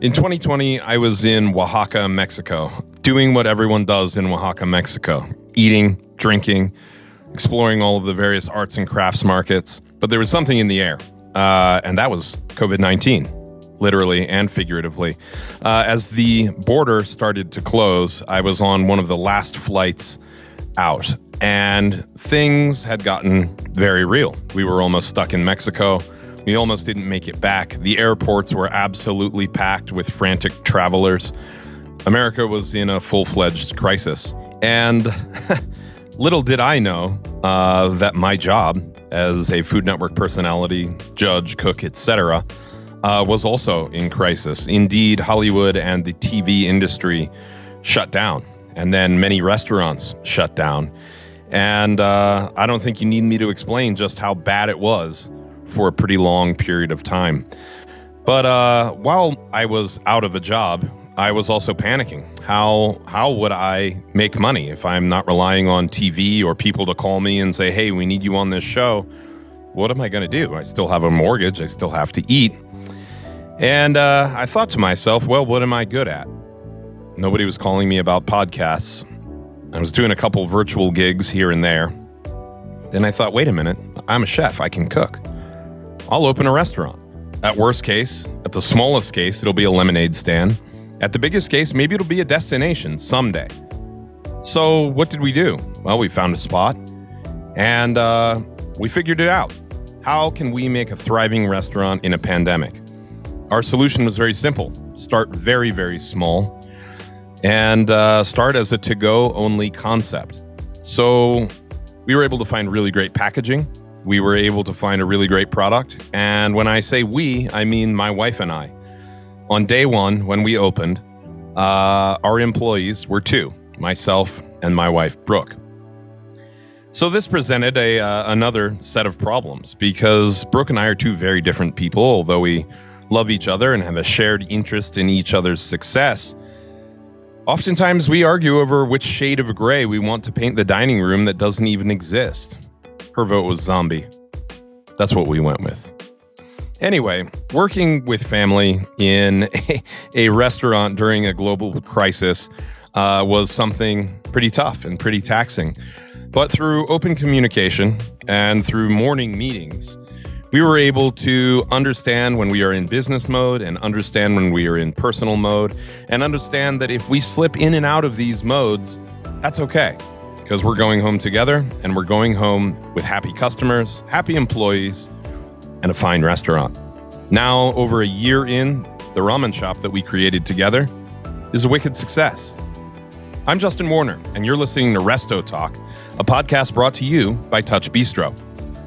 In 2020, I was in Oaxaca, Mexico, doing what everyone does in Oaxaca, Mexico eating, drinking, exploring all of the various arts and crafts markets. But there was something in the air, uh, and that was COVID 19, literally and figuratively. Uh, as the border started to close, I was on one of the last flights out, and things had gotten very real. We were almost stuck in Mexico. We almost didn't make it back. The airports were absolutely packed with frantic travelers. America was in a full fledged crisis. And little did I know uh, that my job as a Food Network personality, judge, cook, etc., uh, was also in crisis. Indeed, Hollywood and the TV industry shut down, and then many restaurants shut down. And uh, I don't think you need me to explain just how bad it was for a pretty long period of time. But uh, while I was out of a job, I was also panicking. How how would I make money if I'm not relying on TV or people to call me and say, "Hey, we need you on this show"? What am I going to do? I still have a mortgage. I still have to eat. And uh, I thought to myself, well, what am I good at? Nobody was calling me about podcasts. I was doing a couple virtual gigs here and there. Then I thought, wait a minute, I'm a chef. I can cook. I'll open a restaurant. At worst case, at the smallest case, it'll be a lemonade stand. At the biggest case, maybe it'll be a destination someday. So, what did we do? Well, we found a spot and uh, we figured it out. How can we make a thriving restaurant in a pandemic? Our solution was very simple start very, very small and uh, start as a to go only concept. So, we were able to find really great packaging we were able to find a really great product. And when I say we, I mean my wife and I. On day one, when we opened, uh, our employees were two myself and my wife, Brooke. So this presented a uh, another set of problems because Brooke and I are two very different people, although we love each other and have a shared interest in each other's success. Oftentimes we argue over which shade of gray we want to paint the dining room that doesn't even exist. Her vote was zombie. That's what we went with. Anyway, working with family in a, a restaurant during a global crisis uh, was something pretty tough and pretty taxing. But through open communication and through morning meetings, we were able to understand when we are in business mode and understand when we are in personal mode and understand that if we slip in and out of these modes, that's okay because we're going home together and we're going home with happy customers, happy employees, and a fine restaurant. Now, over a year in, the ramen shop that we created together is a wicked success. I'm Justin Warner, and you're listening to Resto Talk, a podcast brought to you by Touch Bistro.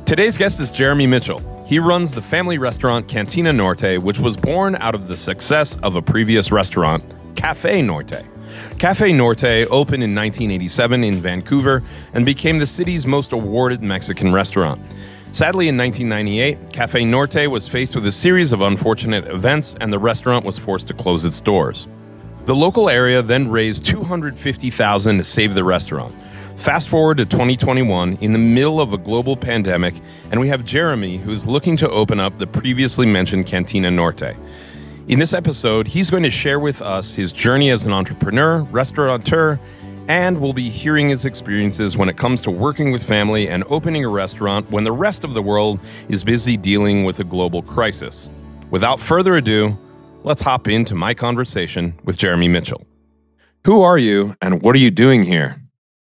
Today's guest is Jeremy Mitchell. He runs the family restaurant Cantina Norte, which was born out of the success of a previous restaurant, Cafe Norte. Cafe Norte opened in 1987 in Vancouver and became the city's most awarded Mexican restaurant. Sadly, in 1998, Cafe Norte was faced with a series of unfortunate events and the restaurant was forced to close its doors. The local area then raised 250,000 to save the restaurant. Fast forward to 2021 in the middle of a global pandemic and we have Jeremy who's looking to open up the previously mentioned Cantina Norte. In this episode, he's going to share with us his journey as an entrepreneur, restaurateur, and we'll be hearing his experiences when it comes to working with family and opening a restaurant when the rest of the world is busy dealing with a global crisis. Without further ado, let's hop into my conversation with Jeremy Mitchell. Who are you and what are you doing here?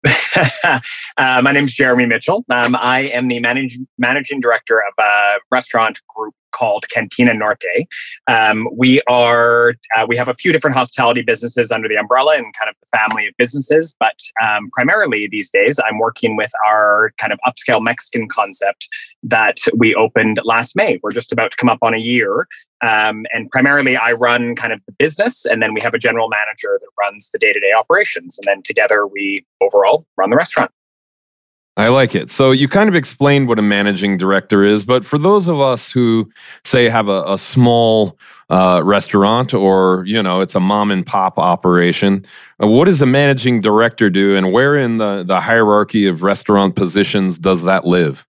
uh, my name is Jeremy Mitchell. Um, I am the manage- managing director of a restaurant group called Cantina Norte. Um, we are uh, we have a few different hospitality businesses under the umbrella and kind of the family of businesses, but um, primarily these days I'm working with our kind of upscale Mexican concept that we opened last May. We're just about to come up on a year. Um, and primarily, I run kind of the business, and then we have a general manager that runs the day to day operations. And then together, we overall run the restaurant. I like it. So you kind of explained what a managing director is, but for those of us who say have a, a small uh, restaurant or you know it's a mom and pop operation, uh, what does a managing director do, and where in the the hierarchy of restaurant positions does that live?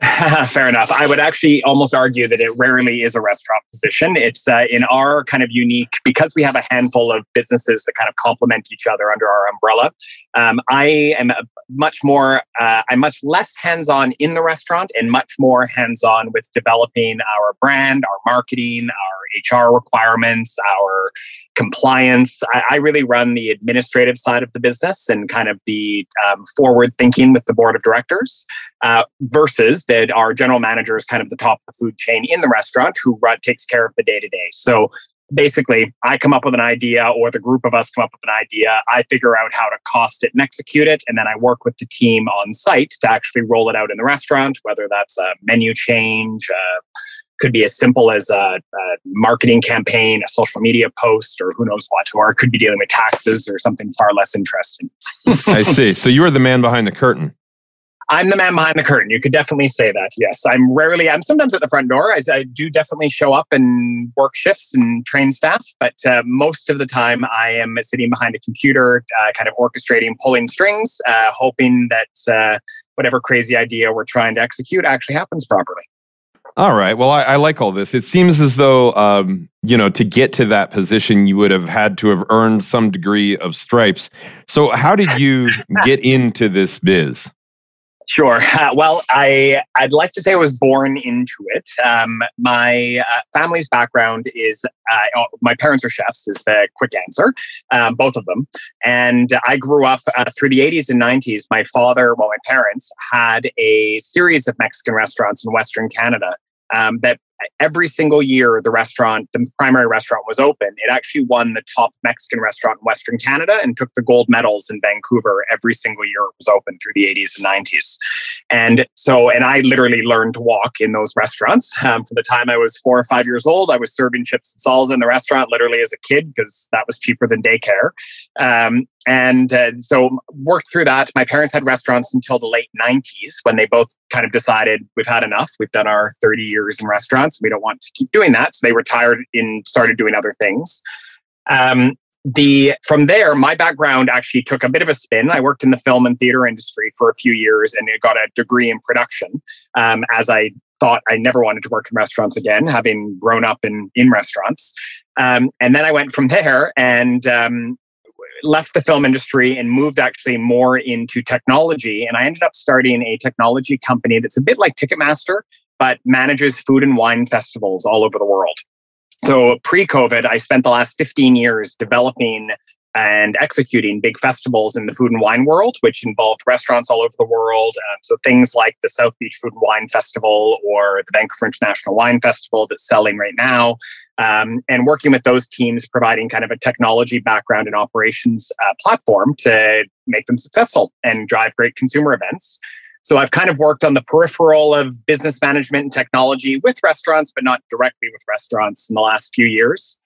Fair enough. I would actually almost argue that it rarely is a restaurant position. It's uh, in our kind of unique, because we have a handful of businesses that kind of complement each other under our umbrella. Um, I am much more, uh, I'm much less hands on in the restaurant and much more hands on with developing our brand, our marketing, our HR requirements, our compliance. I, I really run the administrative side of the business and kind of the um, forward thinking with the board of directors uh, versus that our general manager is kind of the top of the food chain in the restaurant who run, takes care of the day to day. So basically, I come up with an idea, or the group of us come up with an idea. I figure out how to cost it and execute it, and then I work with the team on site to actually roll it out in the restaurant, whether that's a menu change. Uh, could be as simple as a, a, marketing campaign, a social media post, or who knows what, or it could be dealing with taxes or something far less interesting. I see. So you are the man behind the curtain. I'm the man behind the curtain. You could definitely say that. Yes, I'm rarely. I'm sometimes at the front door. I, I do definitely show up and work shifts and train staff, but uh, most of the time I am sitting behind a computer, uh, kind of orchestrating, pulling strings, uh, hoping that uh, whatever crazy idea we're trying to execute actually happens properly. All right. Well, I, I, like all this. It seems as though, um, you know, to get to that position, you would have had to have earned some degree of stripes. So, how did you get into this biz? Sure. Uh, well, I I'd like to say I was born into it. Um, my uh, family's background is uh, oh, my parents are chefs. Is the quick answer, um, both of them. And I grew up uh, through the 80s and 90s. My father, well, my parents had a series of Mexican restaurants in Western Canada um, that every single year the restaurant, the primary restaurant was open, it actually won the top Mexican restaurant in Western Canada and took the gold medals in Vancouver every single year it was open through the 80s and 90s. And so, and I literally learned to walk in those restaurants. Um, from the time I was four or five years old, I was serving chips and salsa in the restaurant literally as a kid because that was cheaper than daycare. Um, and uh, so worked through that my parents had restaurants until the late 90s when they both kind of decided we've had enough we've done our 30 years in restaurants we don't want to keep doing that. So they retired and started doing other things. Um, the from there my background actually took a bit of a spin. I worked in the film and theater industry for a few years and got a degree in production um, as i thought i never wanted to work in restaurants again having grown up in in restaurants. Um, and then I went from there and um, left the film industry and moved actually more into technology. And I ended up starting a technology company that's a bit like Ticketmaster, but manages food and wine festivals all over the world. So pre COVID, I spent the last 15 years developing and executing big festivals in the food and wine world, which involved restaurants all over the world. Um, so things like the South Beach Food and Wine Festival or the Vancouver International Wine Festival that's selling right now. Um, and working with those teams, providing kind of a technology background and operations uh, platform to make them successful and drive great consumer events. So I've kind of worked on the peripheral of business management and technology with restaurants, but not directly with restaurants in the last few years.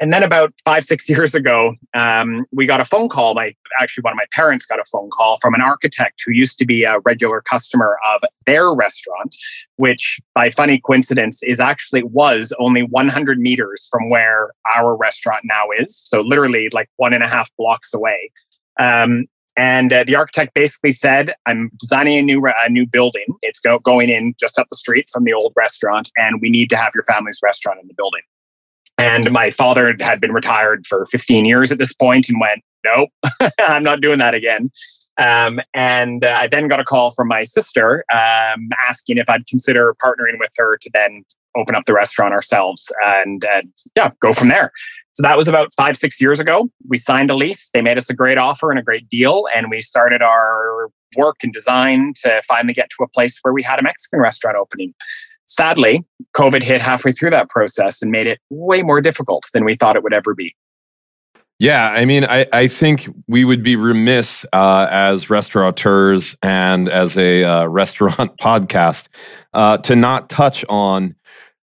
And then about five, six years ago, um, we got a phone call. My actually, one of my parents got a phone call from an architect who used to be a regular customer of their restaurant, which by funny coincidence is actually was only 100 meters from where our restaurant now is. So literally like one and a half blocks away. Um, and uh, the architect basically said, "I'm designing a new a new building. It's go- going in just up the street from the old restaurant, and we need to have your family's restaurant in the building." And my father had been retired for 15 years at this point and went, Nope, I'm not doing that again. Um, and uh, I then got a call from my sister um, asking if I'd consider partnering with her to then open up the restaurant ourselves and yeah, go from there. So that was about five, six years ago. We signed a lease. They made us a great offer and a great deal. And we started our work and design to finally get to a place where we had a Mexican restaurant opening. Sadly, COVID hit halfway through that process and made it way more difficult than we thought it would ever be. Yeah, I mean, I, I think we would be remiss uh, as restaurateurs and as a uh, restaurant podcast uh, to not touch on,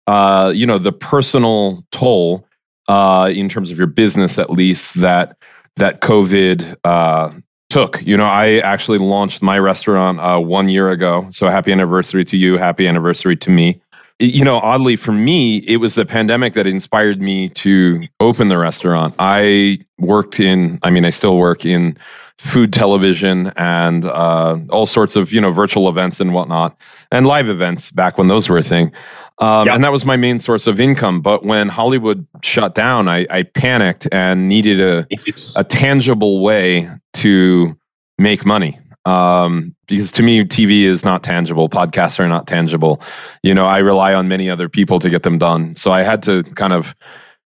uh, you know, the personal toll uh, in terms of your business, at least that that COVID uh, took. You know, I actually launched my restaurant uh, one year ago. So happy anniversary to you. Happy anniversary to me. you know, oddly for me, it was the pandemic that inspired me to open the restaurant. I worked in, I mean, I still work in food television and uh, all sorts of you know virtual events and whatnot and live events back when those were a thing um, yep. and that was my main source of income. But when hollywood shut down i, I panicked and needed a, a tangible way to make money. Um, because to me tv is not tangible. Podcasts are not tangible. You know i rely on many other people to get them done. So i had to kind of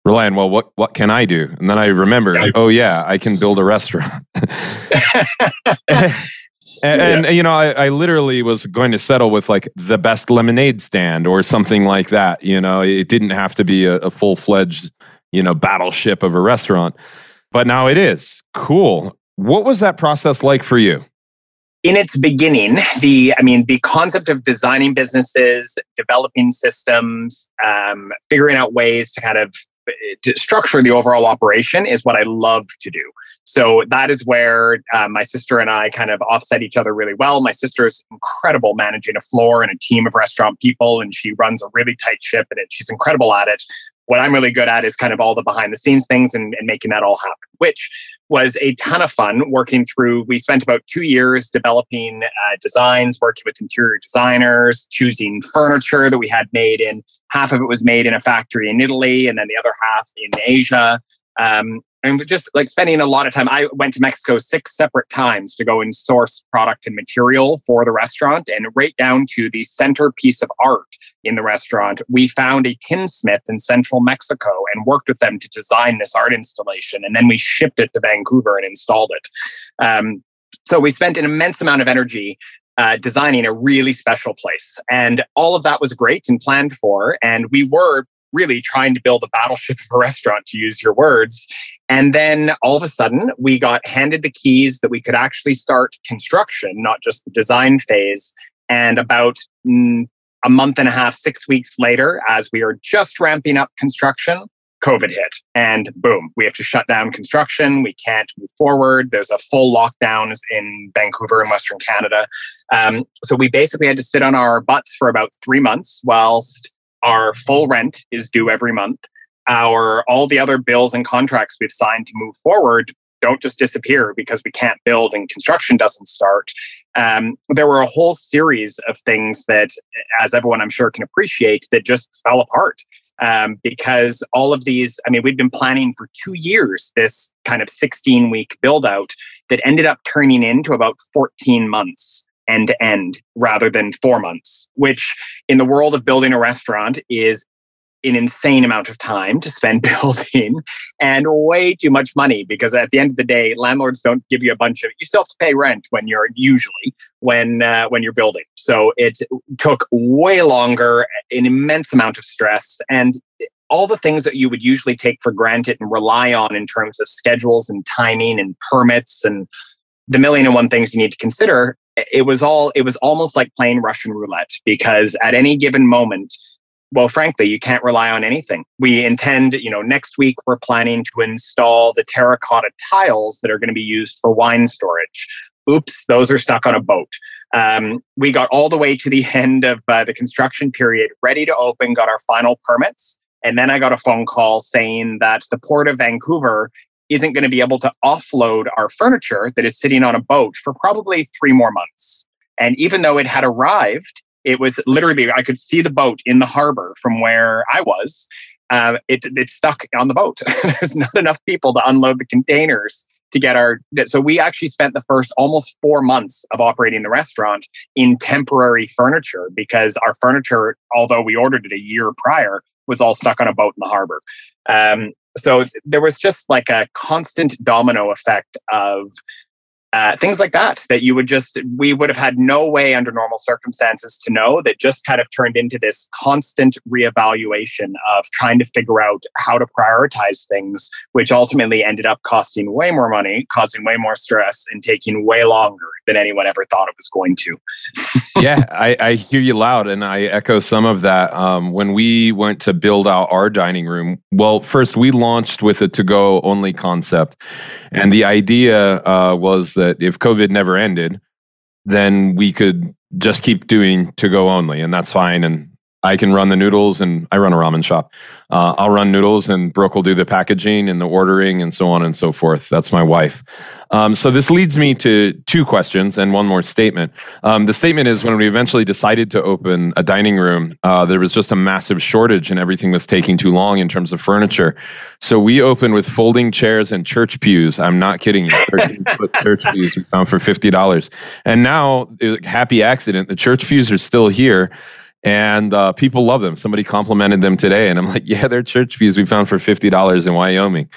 rely on well what what can i do? And then i remember oh yeah i can build a restaurant and, and you know I, I, literally was going to settle with like the best lemonade stand or something like that you know? It didn't have to be a, a full-fledged you know battleship of a restaurant but now it is. Cool. What was that process like for you? In its beginning, the I mean, the concept of designing businesses, developing systems, um, figuring out ways to kind of structure the overall operation is what I love to do. So that is where uh, my sister and I kind of offset each other really well. My sister is incredible managing a floor and a team of restaurant people, and she runs a really tight ship and it. She's incredible at it what I'm really good at is kind of all the behind the scenes things and, and, making that all happen, which was a ton of fun working through. We spent about two years developing uh, designs, working with interior designers, choosing furniture that we had made in. Half of it was made in a factory in Italy, and then the other half in Asia. Um, and just like spending a lot of time. I went to Mexico six separate times to go and source product and material for the restaurant, and right down to the centerpiece of art in the restaurant. We found a tinsmith in central Mexico and worked with them to design this art installation, and then we shipped it to Vancouver and installed it. Um, so we spent an immense amount of energy uh, designing a really special place. And all of that was great and planned for. And we were really trying to build a battleship of a restaurant, to use your words. And then all of a sudden, we got handed the keys that we could actually start construction, not just the design phase. And about mm, a month and a half, six weeks later, as we are just ramping up construction, COVID hit and boom, we have to shut down construction. We can't move forward. There's a full lockdown in Vancouver in Western Canada. Um, so we basically had to sit on our butts for about three months whilst our full rent is due every month. Our all the other bills and contracts we've signed to move forward don't just disappear because we can't build and construction doesn't start. Um, there were a whole series of things that, as everyone I'm sure can appreciate, that just fell apart um, because all of these, I mean, we'd been planning for two years this kind of 16 week build out that ended up turning into about 14 months end to end rather than four months, which in the world of building a restaurant is an insane amount of time to spend building and way too much money because at the end of the day landlords don't give you a bunch of you still have to pay rent when you're usually when uh, when you're building. So it took way longer an immense amount of stress and all the things that you would usually take for granted and rely on in terms of schedules and timing and permits and the million and one things you need to consider it was all it was almost like playing russian roulette because at any given moment well, frankly, you can't rely on anything. We intend, you know, next week we're planning to install the terracotta tiles that are going to be used for wine storage. Oops, those are stuck on a boat. Um, we got all the way to the end of uh, the construction period, ready to open, got our final permits. And then I got a phone call saying that the Port of Vancouver isn't going to be able to offload our furniture that is sitting on a boat for probably three more months. And even though it had arrived, it was literally, I could see the boat in the harbor from where I was. Uh, it, it's stuck on the boat. There's not enough people to unload the containers to get our. So we actually spent the first almost four months of operating the restaurant in temporary furniture because our furniture, although we ordered it a year prior, was all stuck on a boat in the harbor. Um, so there was just like a constant domino effect of uh, things like that that you would just we would have had no way under normal circumstances to know that just kind of turned into this constant reevaluation of trying to figure out how to prioritize things which ultimately ended up costing way more money causing way more stress and taking way longer than anyone ever thought it was going to. Yeah I, I, hear you loud and i echo some of that. Um, when we went to build out our dining room well first we launched with a to-go only concept and the idea uh, was that if COVID never ended, then we could just keep doing to go only, and that's fine. And I can run the noodles and I run a ramen shop. Uh, I'll run noodles and Brooke will do the packaging and the ordering and so on and so forth. That's my wife. Um, so this leads me to two questions and one more statement. Um, the statement is when we eventually decided to open a dining room, uh, there was just a massive shortage and everything was taking too long in terms of furniture. So we opened with folding chairs and church pews. I'm not kidding you. 13 foot church pews we found for $50. And now, uh, happy accident, the church pews are still here and uh, people love them. Somebody complimented them today, and I'm like, yeah, they're church pews we found for fifty dollars in Wyoming.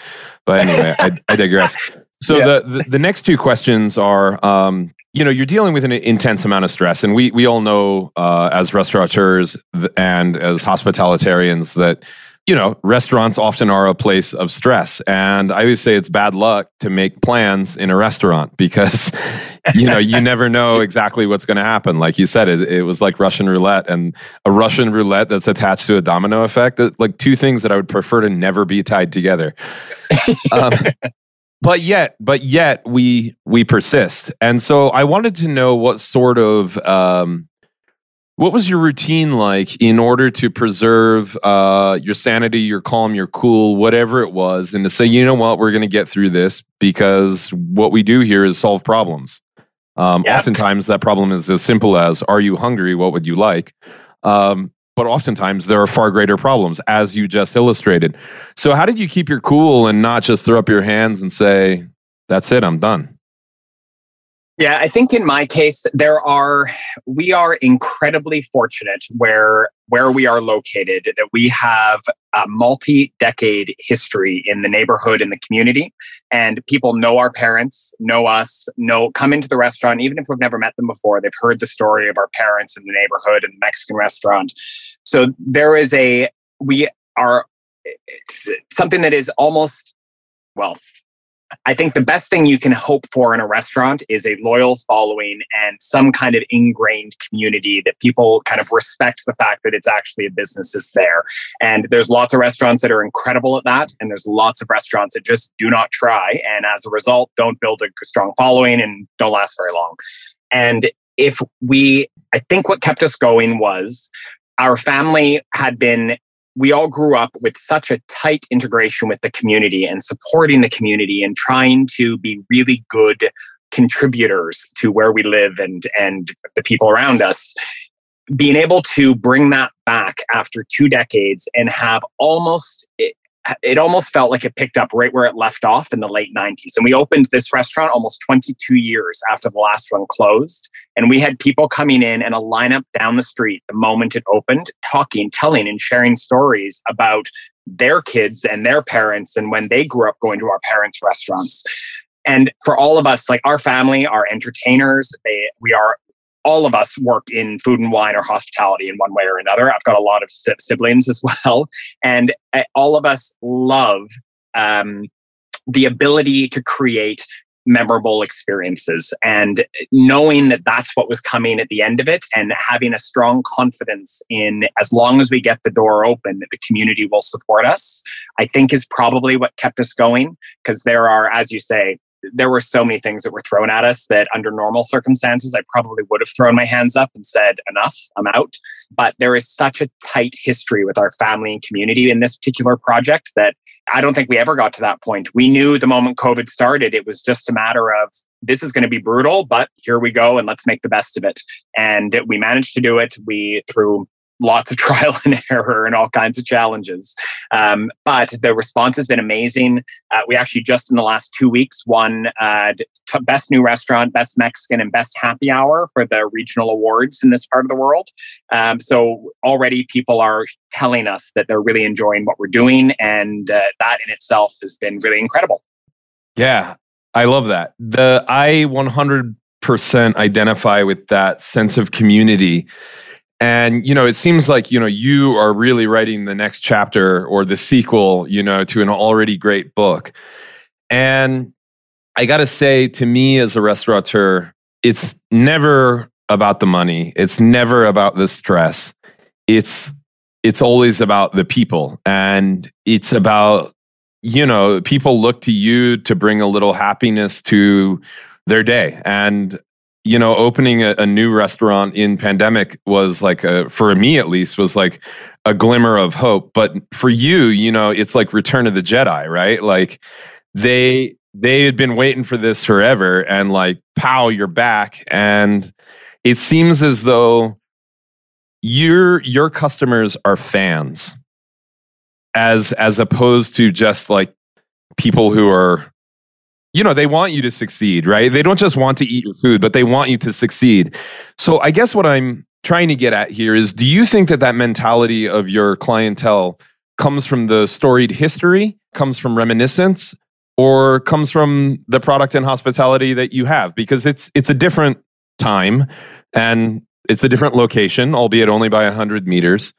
But anyway, I, I, digress. So yeah. the, the, the next two questions are, um, you know, you're dealing with an intense amount of stress, and we we all know uh, as restaurateurs and as hospitalitarians that you know, restaurants often are a place of stress. And I always say it's bad luck to make plans in a restaurant because, you know, you never know exactly what's going to happen. Like you said, it, it was like Russian roulette and a Russian roulette that's attached to a domino effect. Like two things that I would prefer to never be tied together. Um, but yet but yet we we persist and so i wanted to know what sort of um, what was your routine like in order to preserve uh, your sanity, your calm, your cool, whatever it was, and to say, you know what, we're going to get through this because what we do here is solve problems. Um, yep. Oftentimes, that problem is as simple as, "Are you hungry? What would you like?" Um, but oftentimes, there are far greater problems, as you just illustrated. So, how did you keep your cool and not just throw up your hands and say, "That's it, I'm done"? Yeah, I think in my case, there are, we are incredibly fortunate where, where we are located, that we have a multi decade history in the neighborhood, in the community. And people know our parents, know us, know, come into the restaurant, even if we've never met them before, they've heard the story of our parents in the neighborhood and the Mexican restaurant. So there is a, we are eh, eh, something that is almost, well, I think the best thing you can hope for in a restaurant is a loyal following and some kind of ingrained community that people kind of respect the fact that it's actually a business is there. And there's lots of restaurants that are incredible at that. And there's lots of restaurants that just do not try. And as a result, don't build a strong following and don't last very long. And if we, I think what kept us going was our family had been we all grew up with such a tight integration with the community and supporting the community and trying to be really good contributors to where we live and and the people around us. Being able to bring that back after two decades and have almost eh, it almost felt like it picked up right where it left off in the late 90s. And we opened this restaurant almost 22 years after the last one closed. And we had people coming in and a lineup down the street the moment it opened, talking, telling, and sharing stories about their kids and their parents and when they grew up going to our parents' restaurants. And for all of us, like our family, our entertainers, they we are all of us work in food and wine or hospitality in one way or another. I've got a lot of siblings as well. And eh, all of us love um, the ability to create memorable experiences and knowing that that's what was coming at the end of it and having a strong confidence in as long as we get the door open that the community will support us i think is probably what kept us going because there are as you say there were so many things that were thrown at us that under normal circumstances, I probably would have thrown my hands up and said, enough, I'm out. But there is such a tight history with our family and community in this particular project that I don't think we ever got to that point. We knew the moment COVID started, it was just a matter of this is going to be brutal, but here we go and let's make the best of it. And we managed to do it. We, through lots of trial and error and all kinds of challenges. Um, but the response has been amazing. Uh, we actually just in the last two weeks won uh, t- best new restaurant, best Mexican, and best happy hour for the regional awards in this part of the world. Um, so already people are telling us that they're really enjoying what we're doing, and uh, that in itself has been really incredible. Yeah, I love that. The I 100% identify with that sense of community and you know it seems like you know you are really writing the next chapter or the sequel you know to an already great book. And i got to say to me as a restaurateur it's never about the money. It's never about the stress. It's it's always about the people. And it's about you know people look to you to bring a little happiness to their day. And you know, opening a, a new restaurant in pandemic was like a, for me at least, was like a glimmer of hope. But for you, you know, it's like Return of the Jedi, right? Like they they had been waiting for this forever, and like, pow, you're back, and it seems as though your your customers are fans as as opposed to just like people who are you know they want you to succeed right? They don't just want to eat your food but they want you to succeed. So i guess what i'm trying to get at here is do you think that that mentality of your clientele comes from the storied history comes from reminiscence or comes from the product and hospitality that you have? Because it's it's a different time and it's a different location albeit only by 100 meters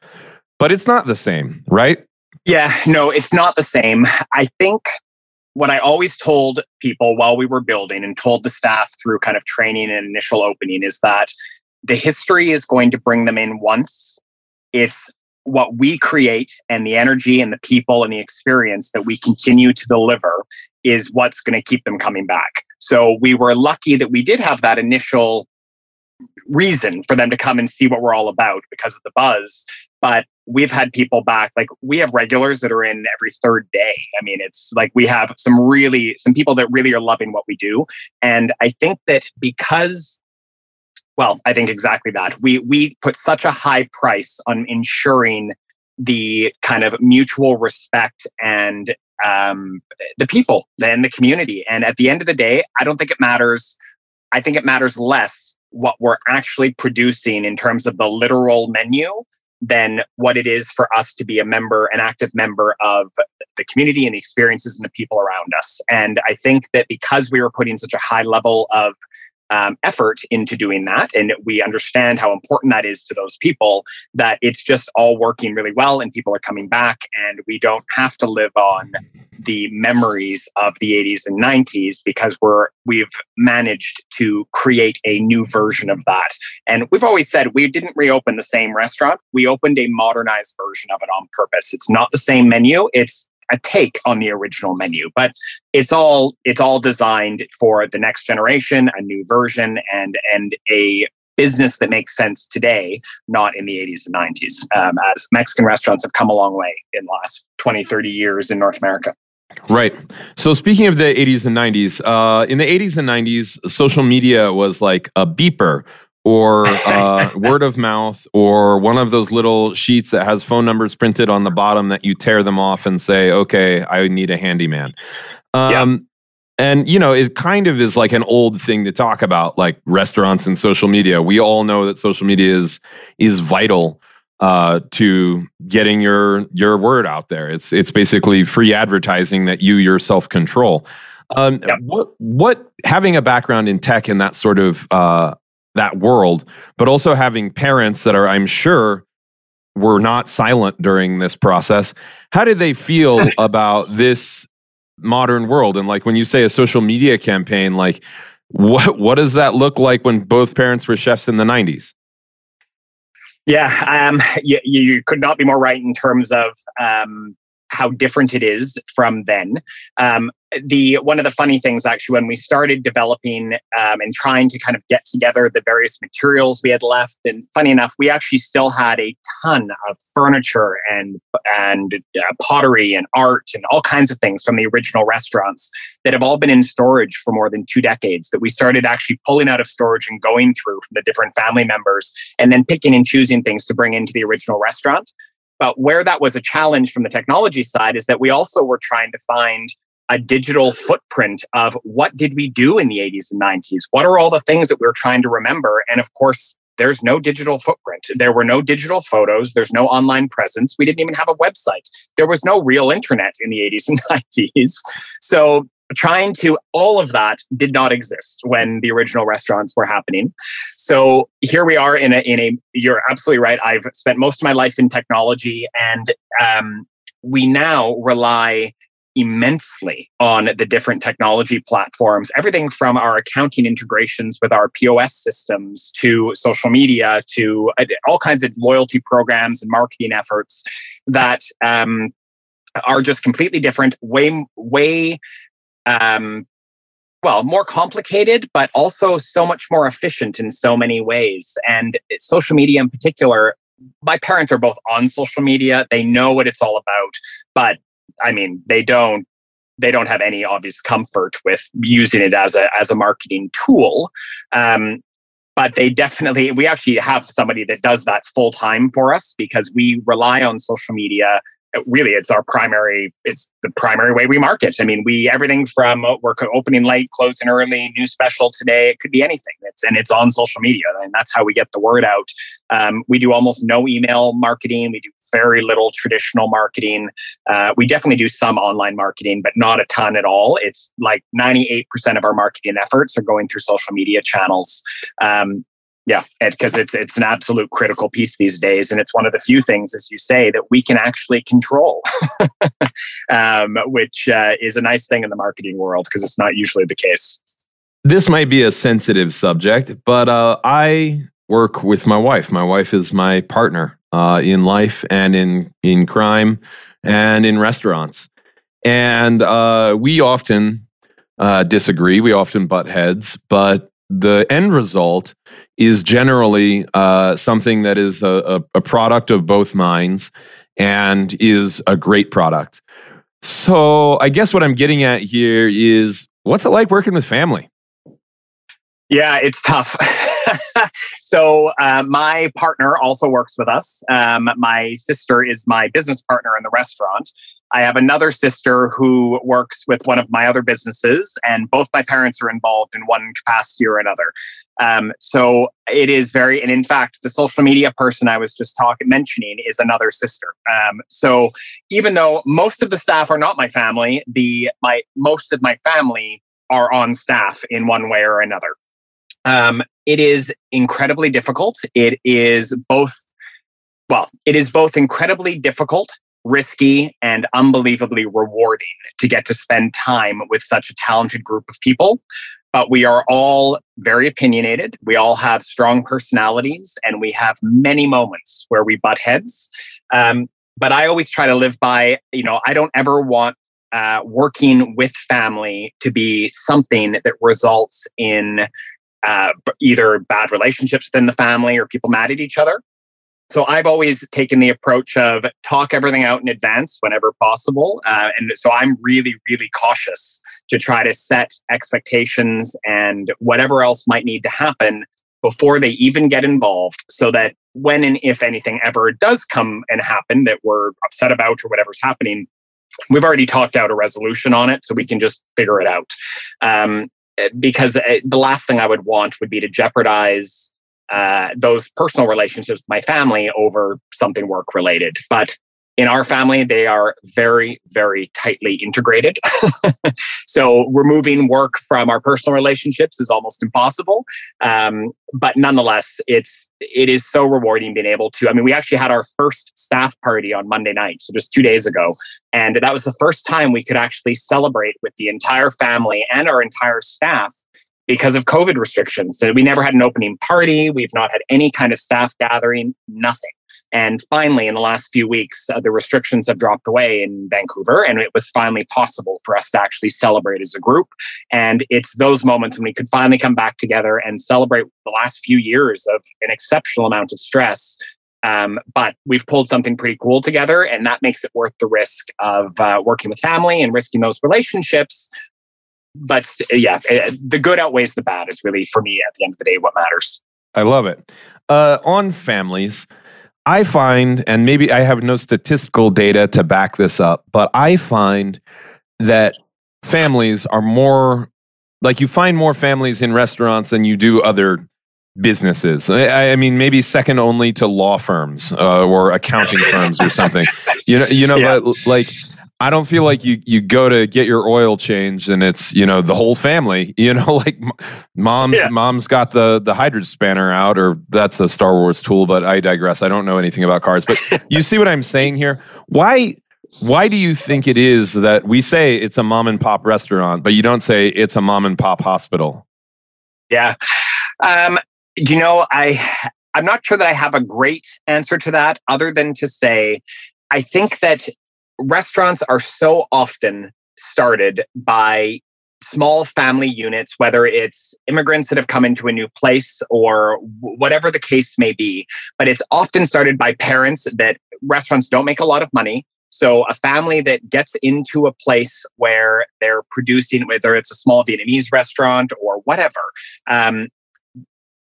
but it's not the same right? Yeah no it's not the same. I think what I always told people while we were building and told the staff through kind of training and initial opening is that the history is going to bring them in once. It's what we create and the energy and the people and the experience that we continue to deliver is what's going to keep them coming back. So we were lucky that we did have that initial reason for them to come and see what we're all about because of the buzz. But we've had people back like we have regulars that are in every third day. I mean it's like we have some really some people that really are loving what we do. And i think that because well i think exactly that. We we put such a high price on ensuring the kind of mutual respect and um, the people and the community. And at the end of the day i don't think it matters i think it matters less what we're actually producing in terms of the literal menu than what it is for us to be a member, an active member of the community and the experiences and the people around us. And I think that because we were putting such a high level of um, effort into doing that, and we understand how important that is to those people, that it's just all working really well and people are coming back, and we don't have to live on the memories of the 80s and 90s because we're we've managed to create a new version of that. And we've always said we didn't reopen the same restaurant. We opened a modernized version of it on purpose. It's not the same menu. It's a take on the original menu but it's all it's all designed for the next generation a new version and and a business that makes sense today not in the 80s and 90s um, as mexican restaurants have come a long way in the last 20 30 years in north america Right. So speaking of the 80s and 90s, uh, in the 80s and 90s, social media was like a beeper or uh, word of mouth or one of those little sheets that has phone numbers printed on the bottom that you tear them off and say, okay, I need a handyman. Um, And, you know, it kind of is like an old thing to talk about, like restaurants and social media. We all know that social media is is vital uh, to getting your your word out there. It's it's basically free advertising that you yourself control. Um. What what having a background in tech and that sort of uh, that world, but also having parents that are, I'm sure, were not silent during this process. How did they feel about this modern world? And like when you say a social media campaign, like what what does that look like when both parents were chefs in the 90s? Yeah, um, you, you could not be more right in terms of um, how different it is from then. Um, the one of the funny things actually when we started developing um, and trying to kind of get together the various materials we had left and funny enough we actually still had a ton of furniture and and uh, pottery and art and all kinds of things from the original restaurants that have all been in storage for more than two decades that we started actually pulling out of storage and going through from the different family members and then picking and choosing things to bring into the original restaurant but where that was a challenge from the technology side is that we also were trying to find a digital footprint of what did we do in the 80s and 90s? What are all the things that we are trying to remember? And of course, there's no digital footprint. There were no digital photos. There's no online presence. We didn't even have a website. There was no real internet in the 80s and 90s. So trying to all of that did not exist when the original restaurants were happening. So here we are in a in a you're absolutely right i've spent most of my life in technology and um, we now rely immensely on the different technology platforms, everything from our accounting integrations with our POS systems to social media to uh, all kinds of loyalty programs and marketing efforts that um, are just completely different, way, way um, well, more complicated, but also so much more efficient in so many ways. And social media in particular, my parents are both on social media. They know what it's all about, but I mean, they don't they don't have any obvious comfort with using it as a as a marketing tool. Um, but they definitely we actually have somebody that does that full time for us because we rely on social media really it's our primary it's the primary way we market. I mean we everything from uh, we're opening late closing early new special today it could be anything. It's and it's on social media and that's how we get the word out. Um, we do almost no email marketing. We do very little traditional marketing. Uh, we definitely do some online marketing but not a ton at all. It's like 98% of our marketing efforts are going through social media channels. Um, yeah, because it's it's an absolute critical piece these days, and it's one of the few things, as you say, that we can actually control, um, which uh, is a nice thing in the marketing world because it's not usually the case. This might be a sensitive subject, but uh, I work with my wife. My wife is my partner uh, in life and in in crime and in restaurants, and uh, we often uh, disagree. We often butt heads, but the end result is generally uh, something that is a, a, product of both minds and is a great product. So, I guess what I'm getting at here is what's it like working with family? Yeah, it's tough. so, uh, my partner also works with us. Um, my sister is my business partner in the restaurant. I have another sister who works with one of my other businesses, and both my parents are involved in one capacity or another. Um, so it is very, and in fact, the social media person I was just talking mentioning is another sister. Um, so even though most of the staff are not my family, the my most of my family are on staff in one way or another. Um, it is incredibly difficult. It is both well, it is both incredibly difficult risky and unbelievably rewarding to get to spend time with such a talented group of people. But we are all very opinionated. We all have strong personalities, and we have many moments where we butt heads. Um, but I always try to live by, you know, I don't ever want uh, working with family to be something that results in uh, either bad relationships within the family or people mad at each other. So I've always taken the approach of talk everything out in advance whenever possible. Uh, and so I'm really, really cautious to try to set expectations and whatever else might need to happen before they even get involved so that when and if anything ever does come and happen that we're upset about or whatever's happening, we've already talked out a resolution on it so we can just figure it out. Um, because uh, the last thing I would want would be to jeopardize uh, those personal relationships with my family over something work related. But in our family, they are very, very tightly integrated. so removing work from our personal relationships is almost impossible. Um, but nonetheless, it's it is so rewarding being able to. I mean, we actually had our first staff party on Monday night, so just two days ago, and that was the first time we could actually celebrate with the entire family and our entire staff because of COVID restrictions. So we never had an opening party. We've not had any kind of staff gathering, nothing. And finally, in the last few weeks, uh, the restrictions have dropped away in Vancouver, and it was finally possible for us to actually celebrate as a group. And it's those moments when we could finally come back together and celebrate the last few years of an exceptional amount of stress. Um, but we've pulled something pretty cool together, and that makes it worth the risk of uh, working with family and risking those relationships but yeah, eh, the good outweighs the bad is really for me at the end of the day what matters. I love it. Uh, on families, I find, and maybe I have no statistical data to back this up, but I find that families are more like you find more families in restaurants than you do other businesses. I, I mean, maybe second only to law firms uh, or accounting firms or something. You know, you know, yeah. but like I don't feel like you you go to get your oil changed and it's you know the whole family. You know, like mom's yeah. mom's got the the hydrospanner out, or that's a Star Wars tool. But I digress. I don't know anything about cars. But you see what I'm saying here? Why why do you think it is that we say it's a mom and pop restaurant, but you don't say it's a mom and pop hospital? Yeah. Um, do you know I I'm not sure that I have a great answer to that, other than to say I think that restaurants are so often started by small family units, whether it's immigrants that have come into a new place or whatever the case may be. But it's often started by parents that restaurants don't make a lot of money. So a family that gets into a place where they're producing, whether it's a small Vietnamese restaurant or whatever, um,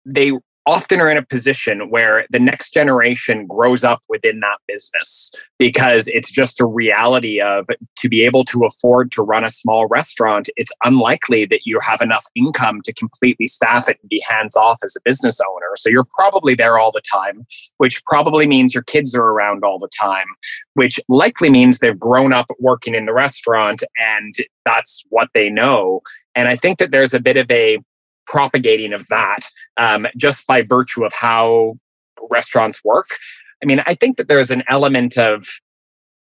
they often are in a position where the next generation grows up within that business because it's just a reality of to be able to afford to run a small restaurant it's unlikely that you have enough income to completely staff it and be hands off as a business owner. So you're probably there all the time which probably means your kids are around all the time which likely means they've grown up working in the restaurant and that's what they know. And i think that there's a bit of a propagating of that um, just by virtue of how restaurants work. I mean, I think that there's an element of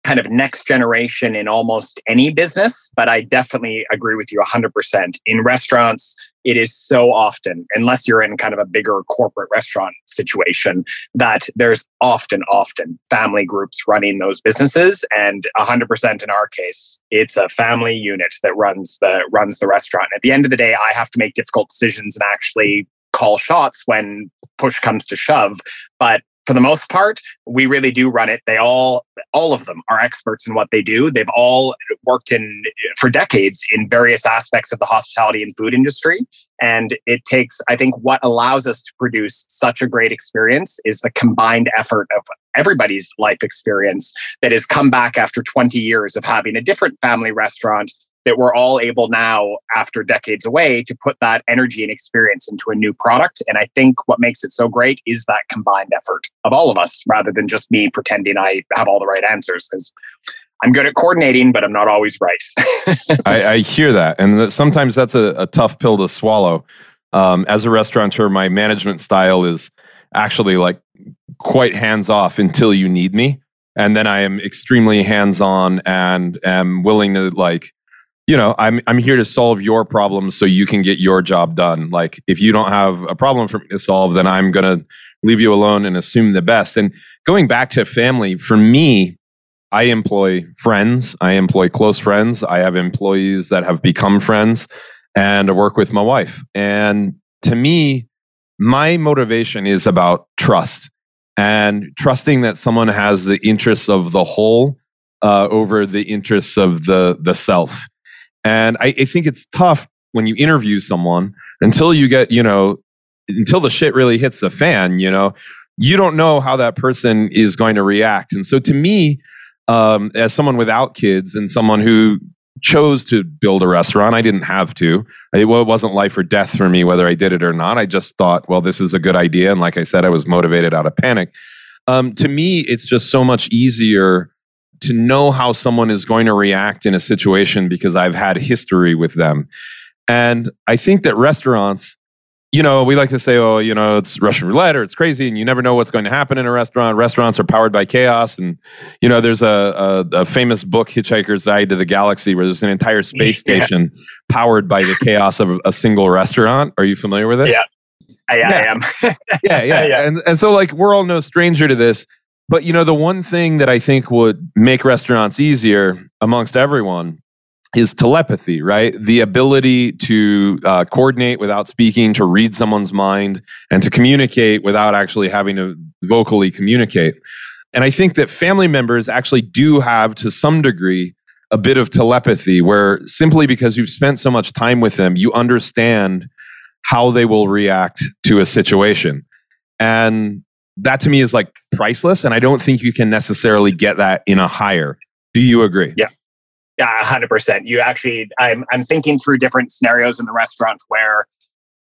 kind of next generation in almost any business, but I definitely agree with you 100%. In restaurants, it is so often, unless you're in kind of a bigger corporate restaurant situation, that there's often, often family groups running those businesses. And 100% in our case, it's a family unit that runs the runs the restaurant. At the end of the day, I have to make difficult decisions and actually call shots when push comes to shove. But for the most part, we really do run it. They all, all of them are experts in what they do. They've all worked in for decades in various aspects of the hospitality and food industry. And it takes, I think, what allows us to produce such a great experience is the combined effort of everybody's life experience that has come back after 20 years of having a different family restaurant that we're all able now, after decades away, to put that energy and experience into a new product. And I think what makes it so great is that combined effort of all of us rather than just me pretending I have all the right answers. Because I'm good at coordinating, but I'm not always right. I, I, hear that. And sometimes that's a, a, tough pill to swallow. Um, as a restaurateur, my management style is actually like quite hands off until you need me. And then I am extremely hands on and am willing to like you know, I'm I'm here to solve your problems so you can get your job done. Like if you don't have a problem for me to solve, then I'm gonna leave you alone and assume the best. And going back to family, for me, I employ friends, I employ close friends, I have employees that have become friends, and I work with my wife. And to me, my motivation is about trust and trusting that someone has the interests of the whole uh, over the interests of the the self and I, I think it's tough when you interview someone until you get, you know, until the shit really hits the fan, you know, you don't know how that person is going to react. And so to me, um, as someone without kids and someone who chose to build a restaurant, I didn't have to. It wasn't life or death for me whether I did it or not. I just thought, well, this is a good idea. And like I said, I was motivated out of panic. Um, to me, it's just so much easier to know how someone is going to react in a situation because I've had history with them. And I think that restaurants, you know, we like to say, oh, you know, it's Russian roulette or it's crazy and you never know what's going to happen in a restaurant. Restaurants are powered by chaos. And, you know, there's a, a, a famous book, Hitchhiker's Guide to the Galaxy, where there's an entire space station yeah. powered by the chaos of a single restaurant. Are you familiar with this? Yeah. I, yeah. I am. yeah, yeah. yeah. And, and so, like, we're all no stranger to this. But you know, the one thing that I think would make restaurants easier amongst everyone is telepathy, right? The ability to uh, coordinate without speaking, to read someone's mind, and to communicate without actually having to vocally communicate. And I think that family members actually do have, to some degree, a bit of telepathy where simply because you've spent so much time with them, you understand how they will react to a situation. And that to me is like priceless. And I don't think you can necessarily get that in a hire. Do you agree? Yeah. Yeah, hundred percent. You actually, I'm, I'm thinking through different scenarios in the restaurant where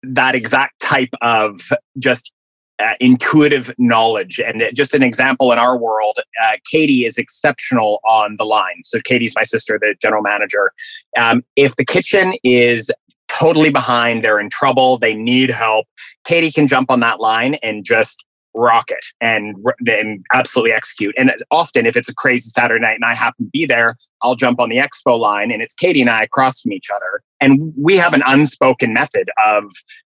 that exact type of just uh, intuitive knowledge. And just an example in our world, uh, Katie is exceptional on the line. So Katie's my sister, the general manager. Um, if the kitchen is totally behind, they're in trouble, they need help. Katie can jump on that line and just rocket and and absolutely execute. And often, if it's a crazy Saturday night and I happen to be there, I'll jump on the expo line and it's Katie and I across from each other. And we have an unspoken method of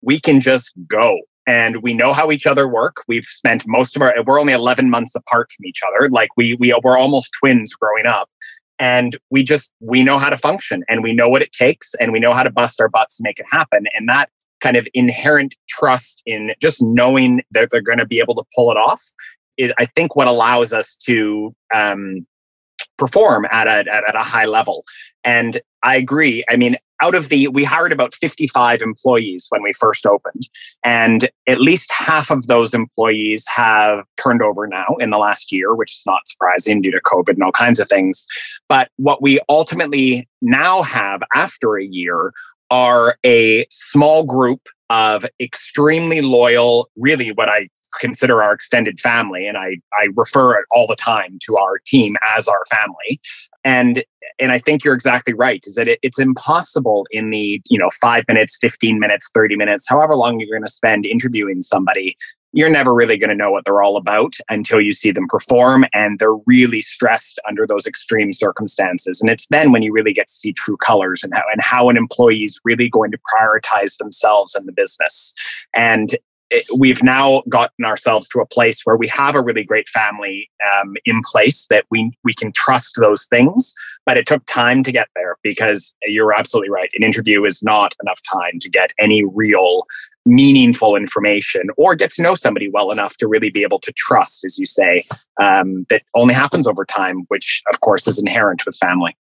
we can just go and we know how each other work. We've spent most of our we're only 11 months apart from each other. Like we we we're almost twins growing up. and we just we know how to function and we know what it takes and we know how to bust our butts to make it happen and that kind of inherent trust in just knowing that they're going to be able to pull it off is i think what allows us to um, perform at a, at, a high level. And i agree. I mean out of the we hired about 55 employees when we first opened and at least half of those employees have turned over now in the last year which is not surprising due to covid and all kinds of things. But what we ultimately now have after a year are a small group of extremely loyal really what i consider our extended family and i i refer all the time to our team as our family. And and i think you're exactly right is that it, it's impossible in the you know five minutes 15 minutes 30 minutes however long you're going to spend interviewing somebody you're never really going to know what they're all about until you see them perform and they're really stressed under those extreme circumstances. And it's then when you really get to see true colors and how and how an employee is really going to prioritize themselves and the business. And it, we've now gotten ourselves to a place where we have a really great family um, in place that we we can trust those things. But it took time to get there because you're absolutely right. An interview is not enough time to get any real meaningful information or get to know somebody well enough to really be able to trust, as you say, um, that only happens over time, which of course is inherent with family.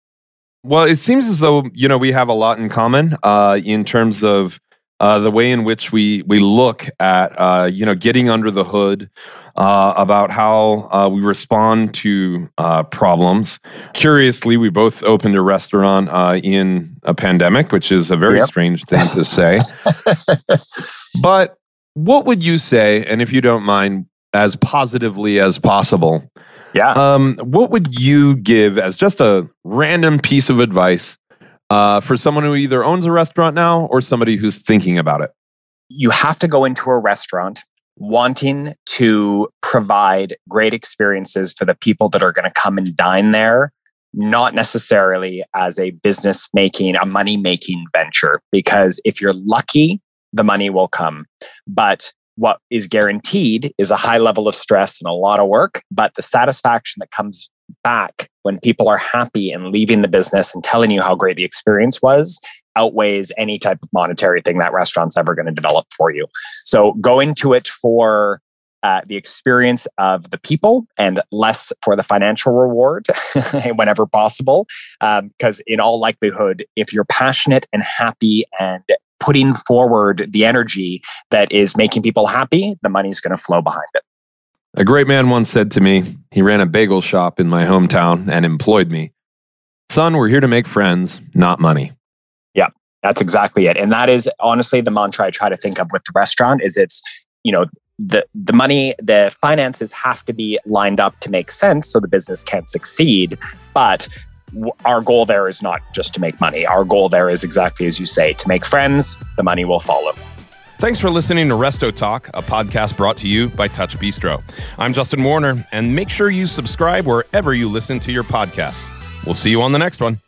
Well, it seems as though you know we have a lot in common uh, in terms of uh, the way in which we we look at uh, you know getting under the hood uh, about how uh, we respond to uh, problems. Curiously, we both opened a restaurant uh, in a pandemic, which is a very yep. strange thing to say. but what would you say, and if you don't mind, as positively as possible? Yeah. Um, what would you give as just a random piece of advice uh, for someone who either owns a restaurant now or somebody who's thinking about it? You have to go into a restaurant wanting to provide great experiences for the people that are going to come and dine there, not necessarily as a business making, a money making venture. Because if you're lucky, the money will come. But what is guaranteed is a high level of stress and a lot of work, but the satisfaction that comes back when people are happy and leaving the business and telling you how great the experience was outweighs any type of monetary thing that restaurant's ever going to develop for you. So go into it for uh, the experience of the people and less for the financial reward whenever possible. Because, um, in all likelihood, if you're passionate and happy and putting forward the energy that is making people happy, the money's going to flow behind it. A great man once said to me, he ran a bagel shop in my hometown and employed me. Son, we're here to make friends, not money. Yeah, that's exactly it. And that is honestly the mantra I try to think of with the restaurant is it's, you know, the the money, the finances have to be lined up to make sense so the business can succeed, but our goal there is not just to make money. Our goal there is exactly as you say, to make friends, the money will follow. Thanks for listening to RestoTalk, a podcast brought to you by TouchBistro. I'm Justin Warner, and make sure you subscribe wherever you listen to your podcasts. We'll see you on the next one.